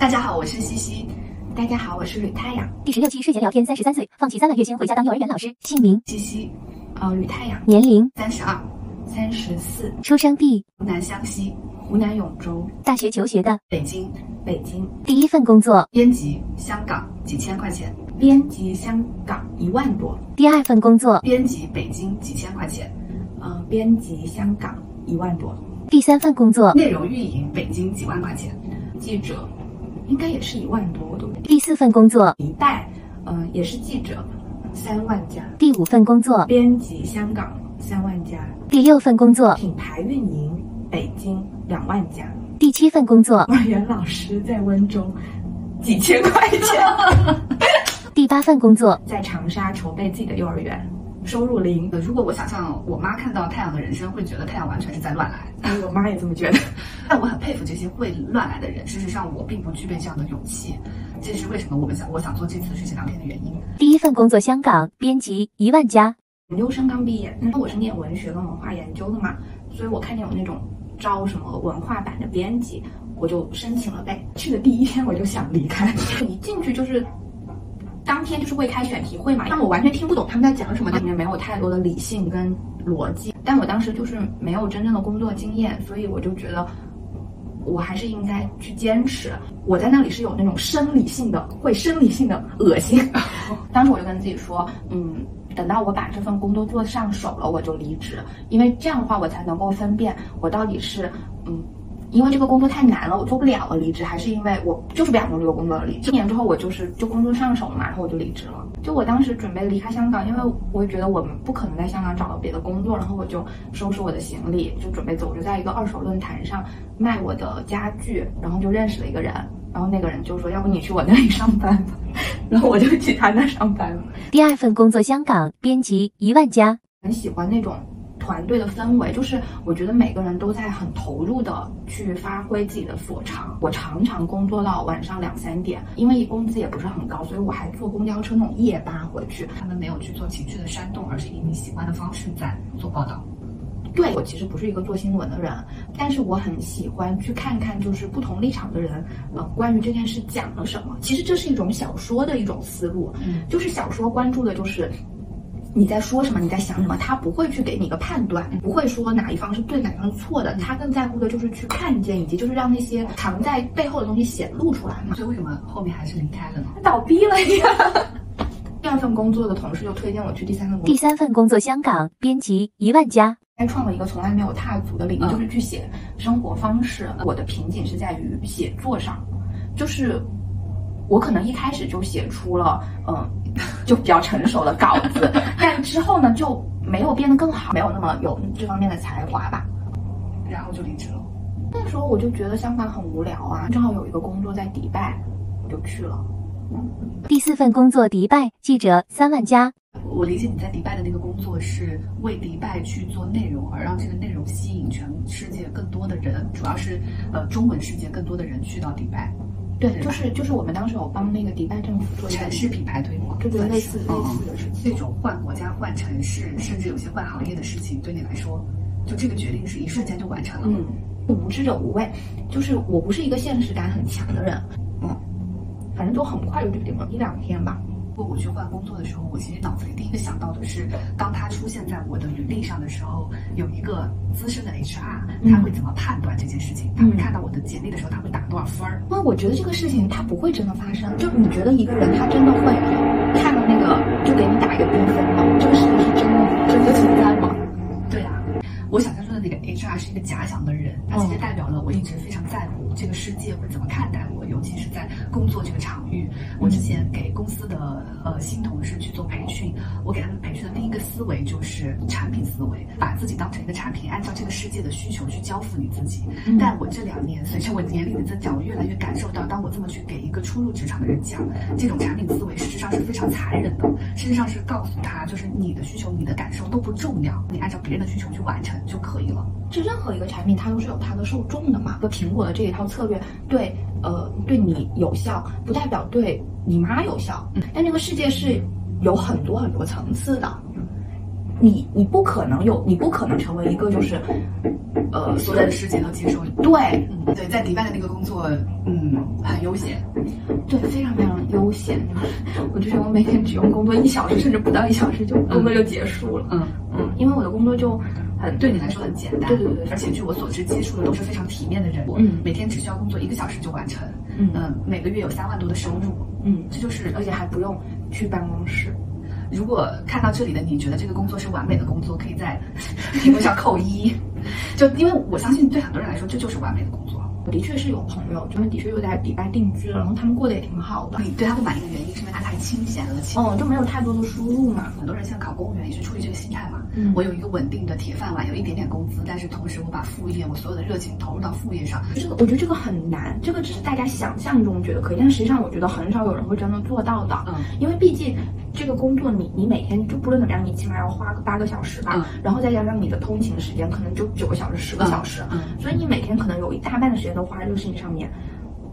大家好，我是西西。大家好，我是吕太阳。第十六期睡前聊天，三十三岁，放弃三万月薪回家当幼儿园老师。姓名：西西。呃，吕太阳。年龄：三十二。三十四。出生地：湖南湘西，湖南永州。大学求学的：北京。北京。第一份工作：编辑，香港，几千块钱。编辑，香港一万多。第二份工作：编辑，北京，几千块钱。呃，编辑，香港一万多。第三份工作：内容运营，北京几万块钱。记者，应该也是一万多。我都。第四份工作：迪拜，嗯，也是记者，三万加。第五份工作：编辑，香港三万加。第六份工作：品牌运营，北京两万加。第七份工作：幼儿园老师，在温州，几千块钱。第八份工作：在长沙筹备自己的幼儿园。收入零。如果我想象我妈看到太阳的人生，会觉得太阳完全是在乱来。我妈也这么觉得。但我很佩服这些会乱来的人。事实上，我并不具备这样的勇气。这是为什么我们想我想做这次事情聊天的原因。第一份工作，香港编辑，一万加。研究生刚毕业，因为我是念文学跟文化研究的嘛，所以我看见有那种招什么文化版的编辑，我就申请了呗。去的第一天我就想离开，一进去就是。当天就是会开选题会嘛，但我完全听不懂他们在讲什么，里面没有太多的理性跟逻辑。但我当时就是没有真正的工作经验，所以我就觉得我还是应该去坚持。我在那里是有那种生理性的，会生理性的恶心。当时我就跟自己说，嗯，等到我把这份工作做上手了，我就离职，因为这样的话我才能够分辨我到底是嗯。因为这个工作太难了，我做不了了，离职还是因为我就是不想做这个工作了，离职。一年之后我就是就工作上手了嘛，然后我就离职了。就我当时准备离开香港，因为我也觉得我们不可能在香港找到别的工作，然后我就收拾我的行李就准备走。我就在一个二手论坛上卖我的家具，然后就认识了一个人，然后那个人就说要不你去我那里上班吧，然后我就去他那上班了。第二份工作，香港编辑一万加，很喜欢那种。团队的氛围，就是我觉得每个人都在很投入的去发挥自己的所长。我常常工作到晚上两三点，因为工资也不是很高，所以我还坐公交车那种夜班回去。他们没有去做情绪的煽动，而是以你喜欢的方式在做报道。对我其实不是一个做新闻的人，但是我很喜欢去看看，就是不同立场的人，呃，关于这件事讲了什么。其实这是一种小说的一种思路，就是小说关注的就是。你在说什么？你在想什么？他不会去给你一个判断，不会说哪一方是对，哪一方是错的。他更在乎的就是去看见，以及就是让那些藏在背后的东西显露出来嘛。所以为什么后面还是离开了呢？倒闭了呀。第二份工作的同事又推荐我去第三份工作。第三份工作，香港编辑一万家，开创了一个从来没有踏足的领域，就是去写生活方式。我的瓶颈是在于写作上，就是我可能一开始就写出了，嗯。就比较成熟的稿子，但之后呢就没有变得更好，没有那么有这方面的才华吧，然后就离职了。那时候我就觉得香港很无聊啊，正好有一个工作在迪拜，我就去了。第四份工作，迪拜记者，三万加。我理解你在迪拜的那个工作是为迪拜去做内容，而让这个内容吸引全世界更多的人，主要是呃中文世界更多的人去到迪拜。对，就是就是我们当时有帮那个迪拜政府做城市品牌推广，对对，类似类似的事情。这种换国家、换城市，甚至有些换行业的事情，对你来说，就这个决定是一瞬间就完成了。嗯，无知者无畏，就是我不是一个现实感很强的人。嗯，反正就很快就决定了，一两天吧。我去换工作的时候，我其实脑子里第一个想到的是，当他出现在我的履历上的时候，有一个资深的 HR，他会怎么判断这件事情？他会看到我的简历的时候，他会打多少分儿？那我觉得这个事情他不会真的发生。就你觉得一个人他真的会看到那个就给你打一个低分吗？这个事情是真的真的存在吗？HR 是一个假想的人，他其实代表了我一直非常在乎这个世界会怎么看待我，尤其是在工作这个场域。我之前给公司的。呃，新同事去做培训，我给他们培训的第一个思维就是产品思维，把自己当成一个产品，按照这个世界的需求去交付你自己。但我这两年随着我年龄的增长，我越来越感受到，当我这么去给一个初入职场的人讲这种产品思维，事实上是非常残忍的。事实上是告诉他，就是你的需求、你的感受都不重要，你按照别人的需求去完成就可以了。就任何一个产品，它都是有它的受众的嘛。和苹果的这一套策略，对，呃，对你有效，不代表对。你妈有效，但这个世界是有很多很多层次的，你你不可能有，你不可能成为一个就是呃所有的师姐都接受。对，嗯，对，在迪拜的那个工作，嗯，很悠闲。对，非常非常悠闲。我就觉得我每天只用工作一小时，甚至不到一小时就工作就结束了。嗯嗯，因为我的工作就很对你来说很简单。对对对而且据我所知，接触的都是非常体面的人。嗯每天只需要工作一个小时就完成。嗯嗯，每个月有三万多的收入。嗯，这就是而且还不用去办公室。如果看到这里的你觉得这个工作是完美的工作，可以在 屏幕上扣一。就因为我相信对很多人来说，这就是完美的工作。我的确是有朋友，他们的确又在迪拜定居了，然后他们过得也挺好的。你对他不满意的原因是因为他太清闲了，哦，就没有太多的输入嘛。很多人现在考公务员也是出于这个心态嘛。嗯我有一个稳定的铁饭碗，有一点点工资，但是同时我把副业，我所有的热情投入到副业上。这个我觉得这个很难，这个只是大家想象中觉得可以，但实际上我觉得很少有人会真的做到的。嗯因为毕竟这个工作你你每天就不论怎么样，你起码要花个八个小时吧，嗯。然后再加上你的通勤时间可能就九个小时、十个小时，嗯所以你每天可能有一大半的时间都花在这个事情上面，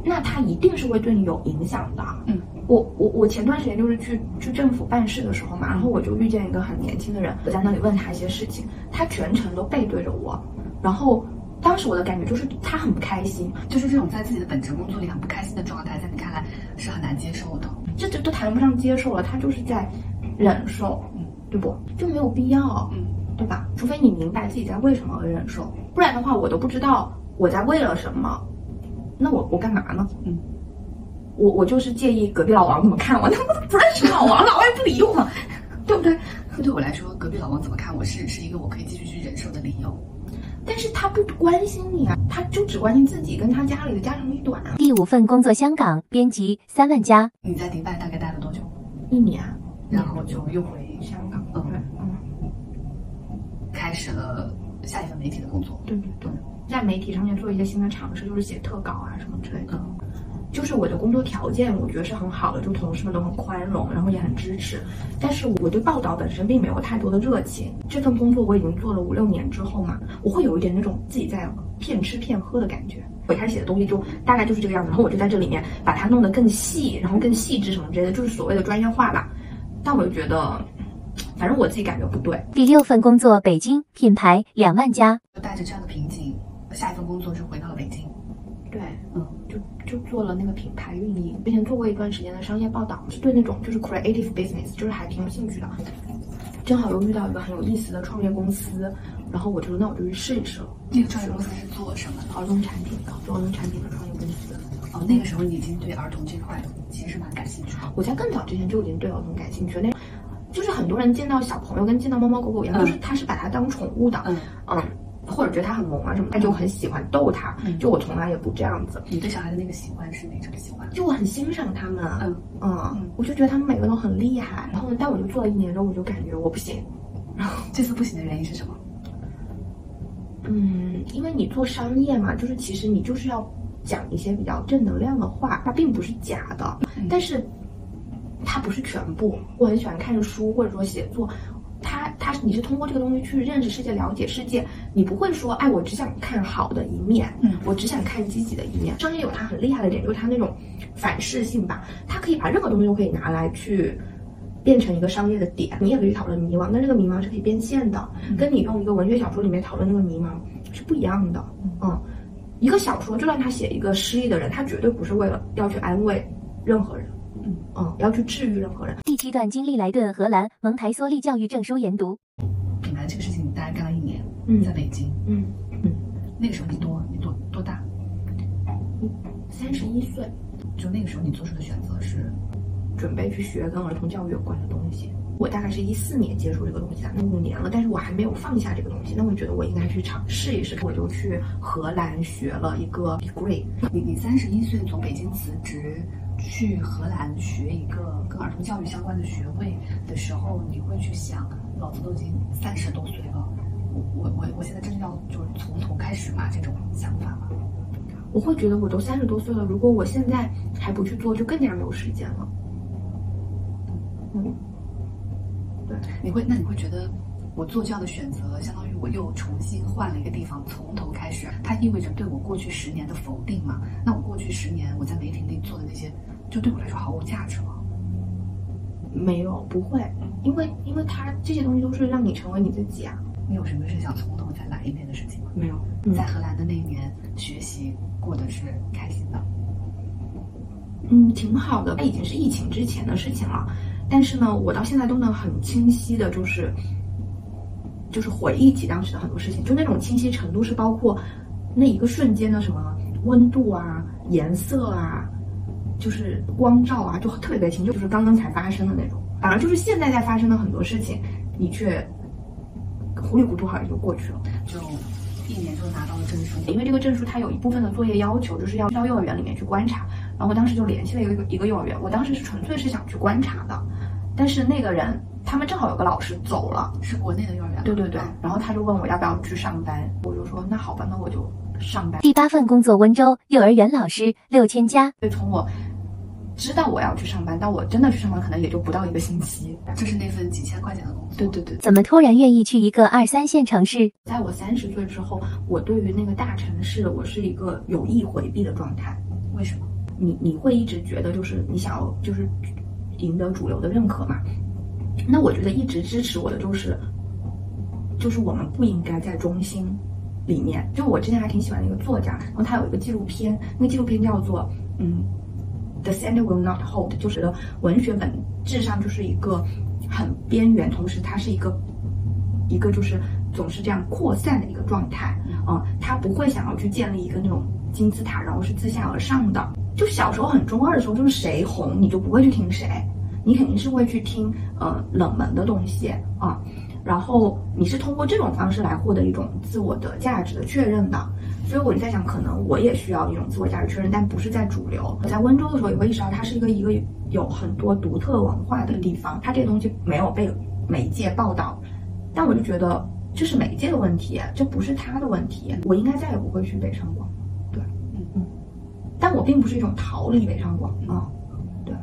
那它一定是会对你有影响的。嗯，我我我前段时间就是去去政府办事的时候嘛，然后我就遇见一个很年轻的人，我在那里问他一些事情，他全程都背对着我，然后当时我的感觉就是他很不开心，就是这种在自己的本职工作里很不开心的状态，在你看来是很难接受的。这就都谈不上接受了，他就是在忍受，嗯，对不？就没有必要，嗯，对吧？除非你明白自己在为什么而忍受，不然的话，我都不知道我在为了什么，那我我干嘛呢？嗯，我我就是介意隔壁老王怎么看我，那我都不认识老王，老王也不理我，对不对？对我来说，隔壁老王怎么看我是是一个我可以继续去忍受的理由。但是他不关心你啊，他就只关心自己跟他家里的家长里短啊。第五份工作，香港编辑，三万加。你在迪拜大概待了多久？一年，然后就又回香港，嗯对，嗯。开始了下一份媒体的工作。对对对，在媒体上面做一些新的尝试，就是写特稿啊什么之类的。就是我的工作条件，我觉得是很好的，就同事们都很宽容，然后也很支持。但是我对报道本身并没有太多的热情。这份工作我已经做了五六年之后嘛，我会有一点那种自己在骗吃骗喝的感觉。我一开始写的东西就大概就是这个样子，然后我就在这里面把它弄得更细，然后更细致什么之类的，就是所谓的专业化吧。但我就觉得，反正我自己感觉不对。第六份工作，北京品牌，两万加。就带着这样的瓶颈，下一份工作是回到了北京。对，嗯，就就做了那个品牌运营，之前做过一段时间的商业报道，是对那种就是 creative business，就是还挺有兴趣的。正好又遇到一个很有意思的创业公司，然后我就那我就去试一试了。那个创业公司是做什么的？儿童产品的，做儿童产品的创业公司。哦，那个时候你已经对儿童这块其实蛮感兴趣的。我在更早之前就已经对儿童感兴趣了，那就是很多人见到小朋友跟见到猫猫狗狗一样，就是他是把它当宠物的，嗯嗯，或者觉得他很萌啊什么，他就很喜欢逗他。嗯就我从来也不这样子，你对小孩的那个喜欢是哪种喜欢？就我很欣赏他们，嗯嗯，我就觉得他们每个都很厉害。然后，但我就做了一年之后，我就感觉我不行。然 后这次不行的原因是什么？嗯，因为你做商业嘛，就是其实你就是要讲一些比较正能量的话，它并不是假的，嗯但是它不是全部。我很喜欢看书或者说写作，它它你是通过这个东西去认识世界、了解世界，你不会说，哎，我只想看好的一面，嗯我只想看积极的一面。商业有它很厉害的点，就是它那种反噬性吧，它可以把任何东西都可以拿来去。变成一个商业的点，你也可以讨论迷茫，但这个迷茫是可以变现的，跟你用一个文学小说里面讨论那个迷茫是不一样的。嗯，一个小说，就算他写一个失意的人，他绝对不是为了要去安慰任何人，嗯不，要去治愈任何人。第七段经历莱顿荷兰蒙台梭利教育证书研读。品牌这个事情你大概干了一年，嗯在北京。嗯嗯，那个时候你多你多多大？三十一岁，就那个时候你做出的选择是，准备去学跟儿童教育有关的东西。我大概是一四年接触这个东西的，那五年了，但是我还没有放下这个东西。那我觉得我应该去尝试一试，我就去荷兰学了一个 degree。你你三十一岁从北京辞职去荷兰学一个跟儿童教育相关的学位的时候，你会去想，老子都已经三十多岁了，我我我我现在真的要就是从头开始嘛这种想法吗？我会觉得我都三十多岁了，如果我现在还不去做，就更加没有时间了。嗯，对，你会那你会觉得我做这样的选择，相当于我又重新换了一个地方，从头开始，它意味着对我过去十年的否定嘛？那我过去十年我在媒体里做的那些，就对我来说毫无价值了。没有，不会，因为因为它这些东西都是让你成为你自己啊。你有什么是想从头再来一遍的事情吗？没有。嗯在荷兰的那一年学习过得是开心的。嗯，挺好的。它已经是疫情之前的事情了，但是呢，我到现在都能很清晰的，就是就是回忆起当时的很多事情，就那种清晰程度是包括那一个瞬间的什么温度啊、颜色啊，就是光照啊，就特别特别清，就是刚刚才发生的那种。反而就是现在在发生的很多事情，你却糊里糊涂好像就过去了。就一年就拿到了证书，因为这个证书它有一部分的作业要求，就是要到幼儿园里面去观察。然后我当时就联系了一个一个幼儿园，我当时是纯粹是想去观察的，但是那个人他们正好有个老师走了，是国内的幼儿园。对对对，然后他就问我要不要去上班，我就说那好吧，那我就上班。第八份工作，温州幼儿园老师，六千加。对从我知道我要去上班到我真的去上班，可能也就不到一个星期。这是那份几千块钱的工作。对对对，怎么突然愿意去一个二三线城市？在我三十岁之后，我对于那个大城市，我是一个有意回避的状态。为什么？你你会一直觉得就是你想要就是赢得主流的认可嘛？那我觉得一直支持我的就是就是我们不应该在中心里面。就我之前还挺喜欢的一个作家，然后他有一个纪录片，那个纪录片叫做嗯，The Center Will Not Hold，就是文学本质上就是一个很边缘，同时它是一个一个就是总是这样扩散的一个状态、嗯，他不会想要去建立一个那种金字塔，然后是自下而上的。就小时候很中二的时候，就是谁红你就不会去听谁，你肯定是会去听呃冷门的东西啊，然后你是通过这种方式来获得一种自我的价值的确认的。所以我就在想，可能我也需要一种自我价值确认，但不是在主流。我在温州的时候也会意识到，它是一个一个有很多独特文化的地方，它这个东西没有被媒介报道，但我就觉得这是媒介的问题，这不是他的问题。我应该再也不会去北上广。但我并不是一种逃离北上广啊，对。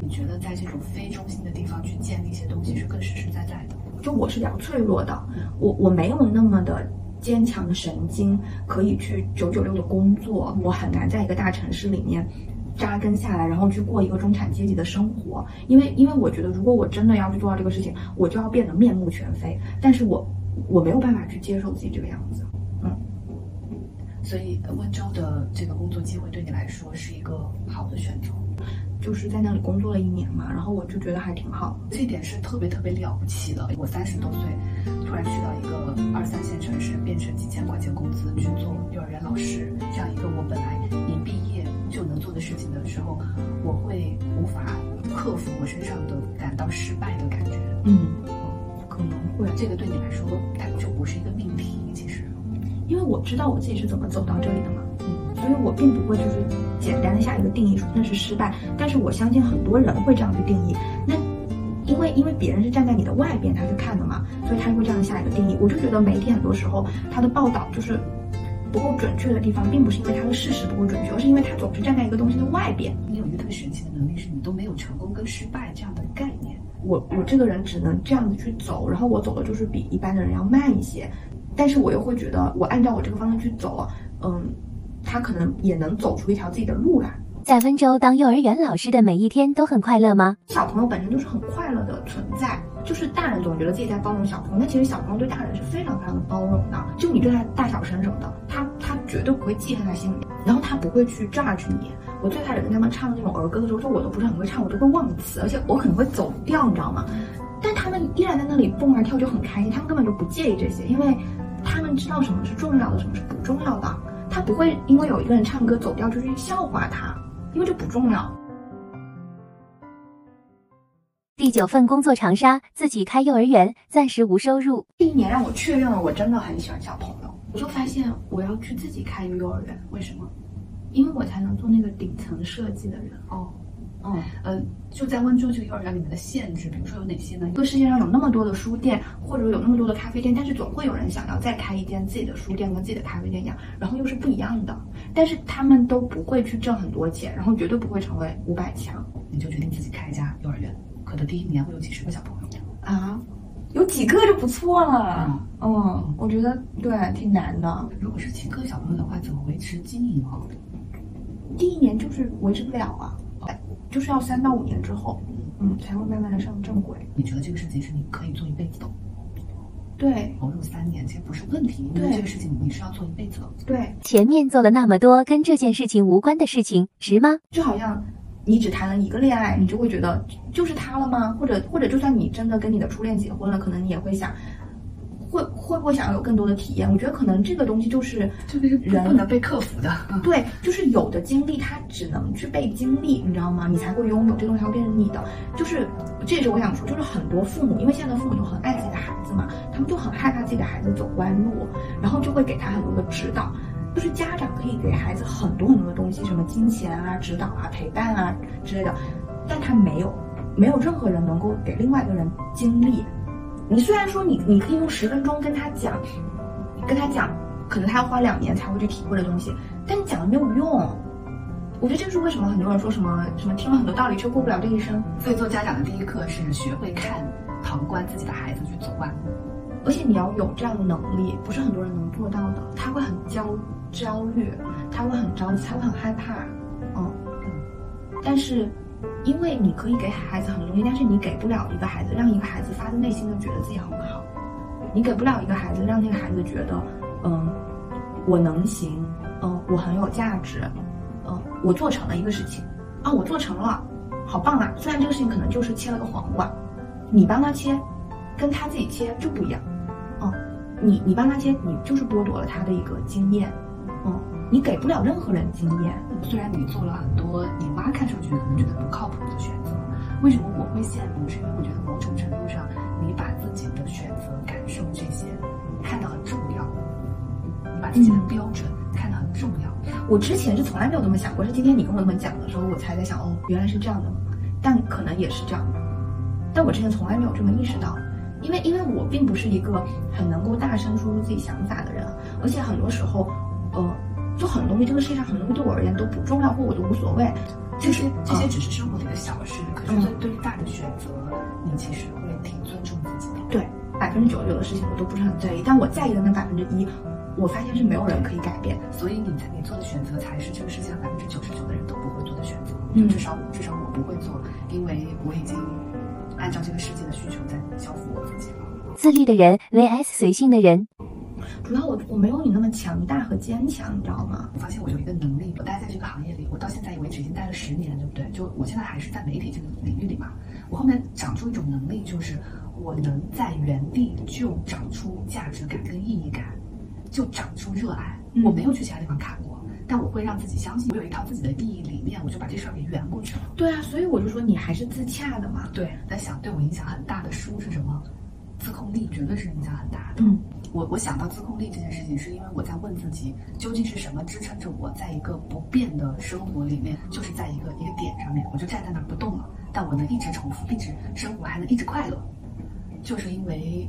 你觉得在这种非中心的地方去建立一些东西是更实实在在的？就我是比较脆弱的，我我没有那么的坚强的神经，可以去九九六的工作，我很难在一个大城市里面扎根下来，然后去过一个中产阶级的生活。因为因为我觉得，如果我真的要去做到这个事情，我就要变得面目全非。但是我我没有办法去接受自己这个样子。所以温州的这个工作机会对你来说是一个好的选择，就是在那里工作了一年嘛，然后我就觉得还挺好。这点是特别特别了不起的。我三十多岁突然去到一个二三线城市，变成几千块钱工资去做幼儿园老师，这样一个我本来一毕业就能做的事情的时候，我会无法克服我身上的感到失败的感觉。嗯，可能会。这个对你来说，它就不是一个命题。因为我知道我自己是怎么走到这里的嘛，嗯，所以我并不会就是简单的下一个定义说那是失败，但是我相信很多人会这样去定义。那因为因为别人是站在你的外边他去看的嘛，所以他会这样下一个定义。我就觉得媒体很多时候他的报道就是不够准确的地方，并不是因为他的事实不够准确，而是因为他总是站在一个东西的外边。你有一个特别神奇的能力，是你都没有成功跟失败这样的概念。我我这个人只能这样子去走，然后我走的就是比一般的人要慢一些。但是我又会觉得，我按照我这个方向去走，嗯，他可能也能走出一条自己的路来。在温州当幼儿园老师的每一天都很快乐吗？小朋友本身就是很快乐的存在，就是大人总觉得自己在包容小朋友，那其实小朋友对大人是非常非常的包容的。就你对他大小声什么的，他他绝对不会记恨在心里，然后他不会去 judge 你。我最开始跟他们唱那种儿歌的时候，就我都不是很会唱，我都会忘词，而且我可能会走调，你知道吗？但他们依然在那里蹦啊跳，就很开心，他们根本就不介意这些，因为。知道什么是重要的，什么是不重要的。他不会因为有一个人唱歌走调就去笑话他，因为这不重要。第九份工作，长沙自己开幼儿园，暂时无收入。这一年让我确认了，我真的很喜欢小朋友。我就发现我要去自己开一个幼儿园，为什么？因为我才能做那个顶层设计的人。哦。嗯呃，就在温州这个幼儿园里面的限制，比如说有哪些呢？这个世界上有那么多的书店，或者有那么多的咖啡店，但是总会有人想要再开一间自己的书店跟自己的咖啡店一样，然后又是不一样的。但是他们都不会去挣很多钱，然后绝对不会成为五百强。你就决定自己开一家幼儿园，可能第一年会有几十个小朋友啊，有几个就不错了。嗯，嗯我觉得对，挺难的。如果是几个小朋友的话，怎么维持经营啊？第一年就是维持不了啊。就是要三到五年之后，嗯，才会慢慢的上正轨。你觉得这个事情是你可以做一辈子的？对投入三年，其实不是问题，因为这个事情你是要做一辈子的。对，前面做了那么多跟这件事情无关的事情，值吗？就好像你只谈了一个恋爱，你就会觉得就是他了吗？或者或者就算你真的跟你的初恋结婚了，可能你也会想，会会不会想要有更多的体验？我觉得可能这个东西就是这个是不人不能被克服的。对，就是有的经历它只能去被经历，你知道吗？你才会拥有这东西，才会变成你的。就是这也是我想说，就是很多父母，因为现在的父母都很爱自己的孩子嘛，他们就很害怕自己的孩子走弯路，然后就会给他很多的指导。就是家长可以给孩子很多很多的东西，什么金钱啊、指导啊、陪伴啊之类的，但他没有，没有任何人能够给另外一个人经历。你虽然说你你可以用十分钟跟他讲，跟他讲，可能他要花两年才会去体会的东西，但你讲了没有用。我觉得这就是为什么很多人说什么什么听了很多道理却过不了这一生，所以做家长的第一课是学会看旁观自己的孩子去走弯路。而且你要有这样的能力，不是很多人能做到的。他会很焦焦虑，他会很着急，他会很害怕，嗯。但是，因为你可以给孩子很多东西，但是你给不了一个孩子让一个孩子发自内心的觉得自己很好，你给不了一个孩子让那个孩子觉得，嗯，我能行，嗯，我很有价值，嗯，我做成了一个事情，啊，我做成了，好棒啊！虽然这个事情可能就是切了个黄瓜，你帮他切，跟他自己切就不一样。嗯，你你帮他切，你就是剥夺了他的一个经验，嗯，你给不了任何人经验，虽然你做了多你妈看上去可能觉得不靠谱的选择，为什么我会羡慕？是因为我觉得某种程度上，你把自己的选择、感受这些看得很重要，你把自己的标准看得很重要。我之前是从来没有这么想过，是今天你跟我这么讲的时候，我才在想，哦，原来是这样的，但可能也是这样的，但我之前从来没有这么意识到，因为因为我并不是一个很能够大声说出自己想法的人，而且很多时候，呃，就很多东西，这个世界上很多东西对我而言都不重要，或我都无所谓，这些这些嗯只是生活里的小事，可是嗯对对于大的选择，你其实会挺尊重自己的。对百分之九十九的事情我都不是很在意，但我在意的那百分之一，我发现是没有人可以改变。所以你在你做的选择才是这个世界上百分之九十九的人都不会做的选择。嗯至少至少我不会做，因为我已经按照这个世界的需求在交付我自己了。自律的人 vs 随性的人，主要我我没有你那么强大和坚强，你知道吗？我发现我有一个能力，我待在这个行业里，我到现在为止已经待了十年，对不对？就我现在还是在媒体这个领域里嘛。我后面长出一种能力，就是我能在原地就长出价值感跟意义感，就长出热爱。嗯我没有去其他地方看过，但我会让自己相信我有一套自己的意义理念，我就把这事儿给圆过去了。对啊，所以我就说你还是自洽的嘛。对，在想对我影响很大的书是什么？自控力绝对是影响很大的。嗯，我我想到自控力这件事情，是因为我在问自己，究竟是什么支撑着我在一个不变的生活里面，就是在一个一个点上面，我就站在那儿不动了，但我能一直重复，一直生活还能一直快乐，就是因为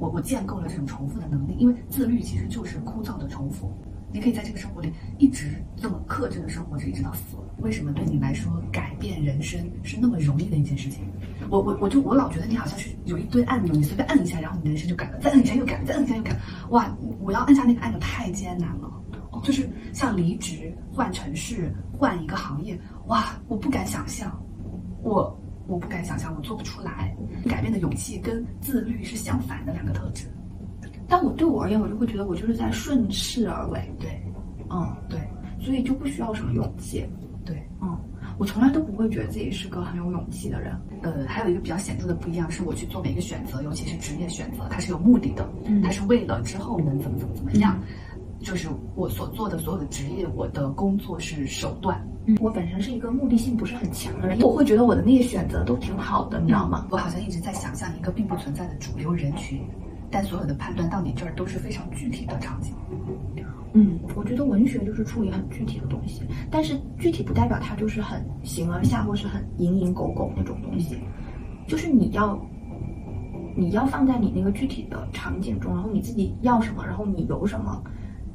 我我建构了这种重复的能力。因为自律其实就是枯燥的重复，你可以在这个生活里一直这么克制的生活着，一直到死。为什么对你来说改变人生是那么容易的一件事情？我我我就我老觉得你好像是有一堆按钮，你随便按一下，然后你的人生就改了，再按一下又改，再按一下又改。哇，我要按下那个按钮太艰难了，就是像离职、换城市、换一个行业，哇，我不敢想象，我我不敢想象，我做不出来。改变的勇气跟自律是相反的两个特质。但我对我而言，我就会觉得我就是在顺势而为，对嗯，对所以就不需要什么勇气，对，嗯，我从来都不会觉得自己是个很有勇气的人，呃，还有一个比较显著的不一样，是我去做每一个选择，尤其是职业选择，它是有目的的，嗯它是为了之后能怎么怎么怎么样。就是我所做的所有的职业，我的工作是手段，嗯，我本身是一个目的性不是很强的人，我会觉得我的那些选择都挺好的，你知道吗？我好像一直在想象一个并不存在的主流人群，但所有的判断到你这儿都是非常具体的场景。嗯，我觉得文学就是处理很具体的东西，但是具体不代表它就是很形而下或是很蝇营狗苟那种东西，就是你要你要放在你那个具体的场景中，然后你自己要什么，然后你有什么，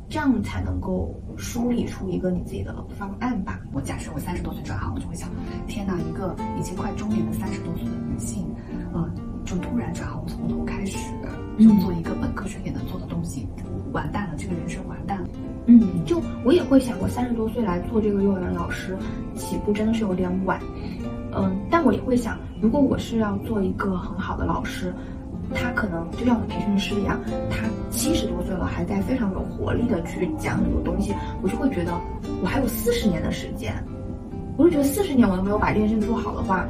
这样才能够梳理出一个你自己的方案吧。我假设我三十多岁转行，我就会想，天呐，一个已经快中年的三十多岁的女性，呃，就突然转行从头开始，就做一个本科生也能做的东西，完蛋了，这个人生完蛋了。嗯，就我也会想，我三十多岁来做这个幼儿园老师，起步真的是有点晚。嗯，但我也会想，如果我是要做一个很好的老师，他可能就像我们培训师一样，他七十多岁了，还在非常有活力的去讲很多东西，我就会觉得我还有四十年的时间，我就觉得四十年我都没有把这件事做好的话，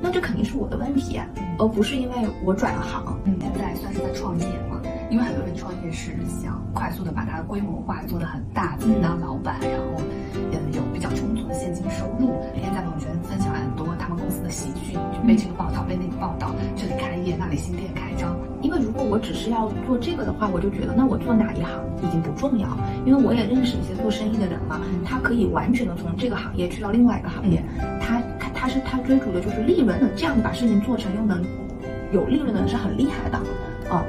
那这肯定是我的问题，而不是因为我转了行。嗯，现在算是在创业嘛，因为很多人创业是想快速的把它规模化，做得很大，自己当老板，然后嗯有比较充足的现金收入。每天在朋友圈分享很多他们公司的喜讯，被这个报道，被那个报道，这里开业，那里新店开张。因为如果我只是要做这个的话，我就觉得那我做哪一行已经不重要，因为我也认识一些做生意的人嘛，他可以完全的从这个行业去到另外一个行业，他他他是他追逐的就是利润的，这样把事情做成又能有利润的人是很厉害的，啊，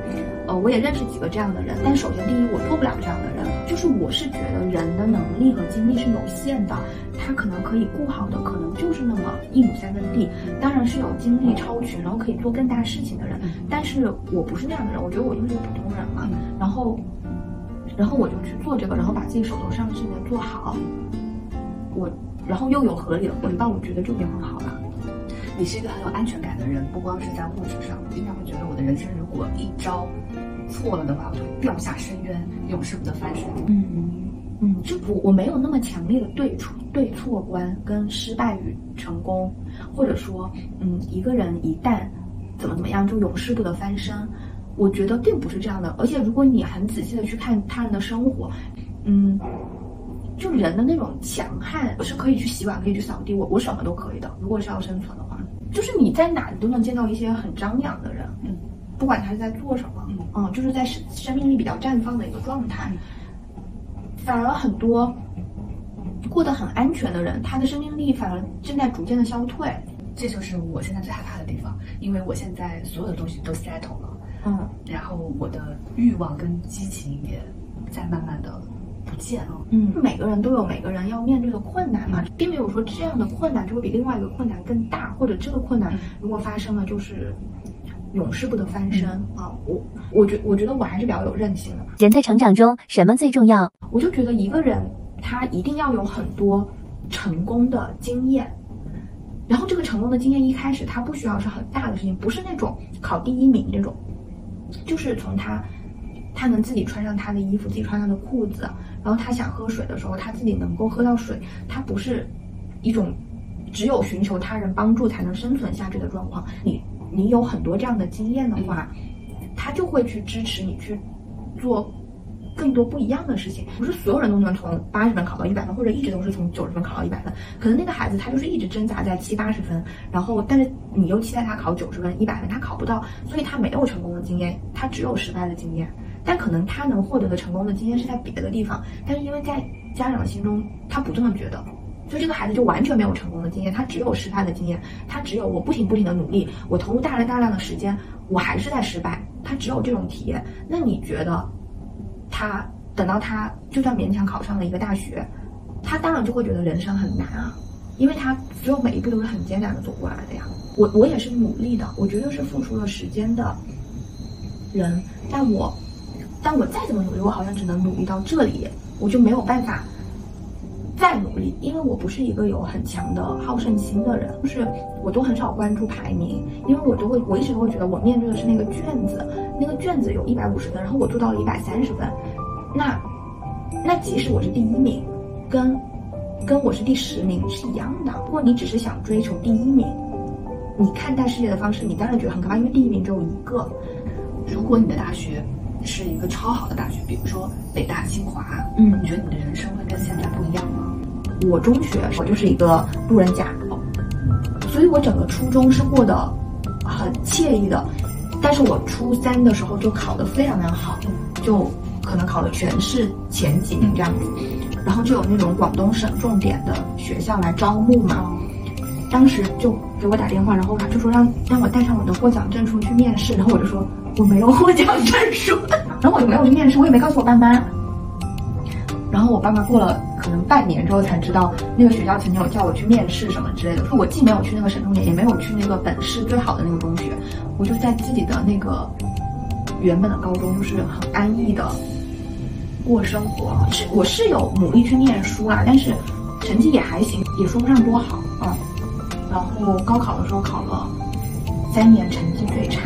呃，我也认识几个这样的人，但首先第一我做不了这样的人，就是我是觉得人的能力和精力是有限的，他可能可以顾好的可能就是那么一亩三分地，当然是有精力超群，然后可以做更大事情的人，但是我不是那样的人，我觉得我就是一个普通人嘛，然后，然后我就去做这个，然后把自己手头上的事情做好，我然后又有合理的回报，我觉得就已经很好了。你是一个很有安全感的人，不光是在物质上，我经常会觉得我的人生如果一招错了的话，我就掉下深渊，永世不得翻身。嗯嗯，就我我没有那么强烈的对错对错观跟失败与成功，或者说，嗯，一个人一旦怎么怎么样就永世不得翻身，我觉得并不是这样的。而且如果你很仔细的去看他人的生活，嗯，就人的那种强悍是可以去洗碗，可以去扫地，我我什么都可以的。如果是要生存的话。就是你在哪都能见到一些很张扬的人，嗯，不管他是在做什么，嗯，就是在生生命力比较绽放的一个状态。反而很多过得很安全的人，他的生命力反而正在逐渐的消退。这就是我现在最害怕的地方，因为我现在所有的东西都 settle 了，嗯，然后我的欲望跟激情也在慢慢的。不见了。嗯，每个人都有每个人要面对的困难嘛，并没有说这样的困难就会比另外一个困难更大，或者这个困难如果发生了就是永世不得翻身啊。我我觉我觉得我还是比较有韧性的。人在成长中什么最重要？我就觉得一个人他一定要有很多成功的经验，然后这个成功的经验一开始他不需要是很大的事情，不是那种考第一名这种，就是从他。他能自己穿上他的衣服，自己穿上的裤子，然后他想喝水的时候，他自己能够喝到水。他不是一种只有寻求他人帮助才能生存下去的状况。你你有很多这样的经验的话，他就会去支持你去做更多不一样的事情。不是所有人都能从八十分考到一百分，或者一直都是从九十分考到一百分。可能那个孩子他就是一直挣扎在七八十分，然后但是你又期待他考九十分、一百分，他考不到，所以他没有成功的经验，他只有失败的经验。但可能他能获得的成功的经验是在别的地方，但是因为在家长心中，他不这么觉得，所以这个孩子就完全没有成功的经验，他只有失败的经验，他只有我不停不停的努力，我投入大量大量的时间，我还是在失败，他只有这种体验。那你觉得，他等到他就算勉强考上了一个大学，他当然就会觉得人生很难啊，因为他只有每一步都是很艰难的走过来的呀。我我也是努力的，我觉得是付出了时间的人，但我。但我再怎么努力，我好像只能努力到这里，我就没有办法再努力，因为我不是一个有很强的好胜心的人，就是我都很少关注排名，因为我都会，我一直都会觉得我面对的是那个卷子，那个卷子有一百五十分，然后我做到了一百三十分，那那即使我是第一名，跟跟我是第十名是一样的。如果你只是想追求第一名，你看待世界的方式，你当然觉得很可怕，因为第一名只有一个。如果你的大学。是一个超好的大学，比如说北大、清华。嗯，你觉得你的人生会跟现在不一样吗？我中学我就是一个路人甲，所以我整个初中是过得很惬意的。但是我初三的时候就考得非常非常好，就可能考了全市前几名这样子。然后就有那种广东省重点的学校来招募嘛，当时就给我打电话，然后他就说让让我带上我的获奖证书去面试，然后我就说。我没有获奖证书，然后我就没有去面试，我也没告诉我爸妈。然后我爸妈过了可能半年之后才知道，那个学校曾经有叫我去面试什么之类的。我既没有去那个省重点，也没有去那个本市最好的那个中学，我就在自己的那个原本的高中，就是很安逸的过生活。是我是有努力去念书啊，但是成绩也还行，也说不上多好啊。然后高考的时候考了三年成绩最差。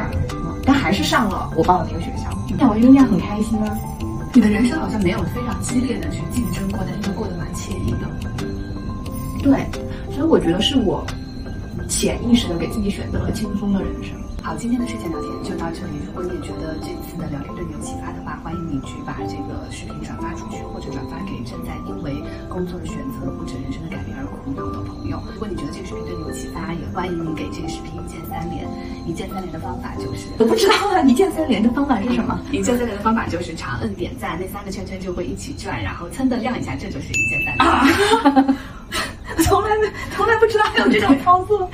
上了我报的那个学校。那我因为那样很开心啊。你的人生好像没有非常激烈的去竞争过，但是又过得蛮惬意的。对，所以我觉得是我潜意识的给自己选择了轻松的人生。好，今天的睡前聊天就到这里。如果你也觉得这次的聊天对你有启发的话，欢迎你去把这个视频转发出去，或者转发给正在因为工作的选择或者人生的改变而苦恼的朋友。如果你觉得这个视频对你有启发，也欢迎你给这个视频一键三连。一键三连的方法就是我不知道啊，一键三连的方法是什么？一键三连的方法就是长摁点赞，那三个圈圈就会一起转，然后噌的亮一下，这就是一键三连。啊，从来没从来不知道还有这种操作。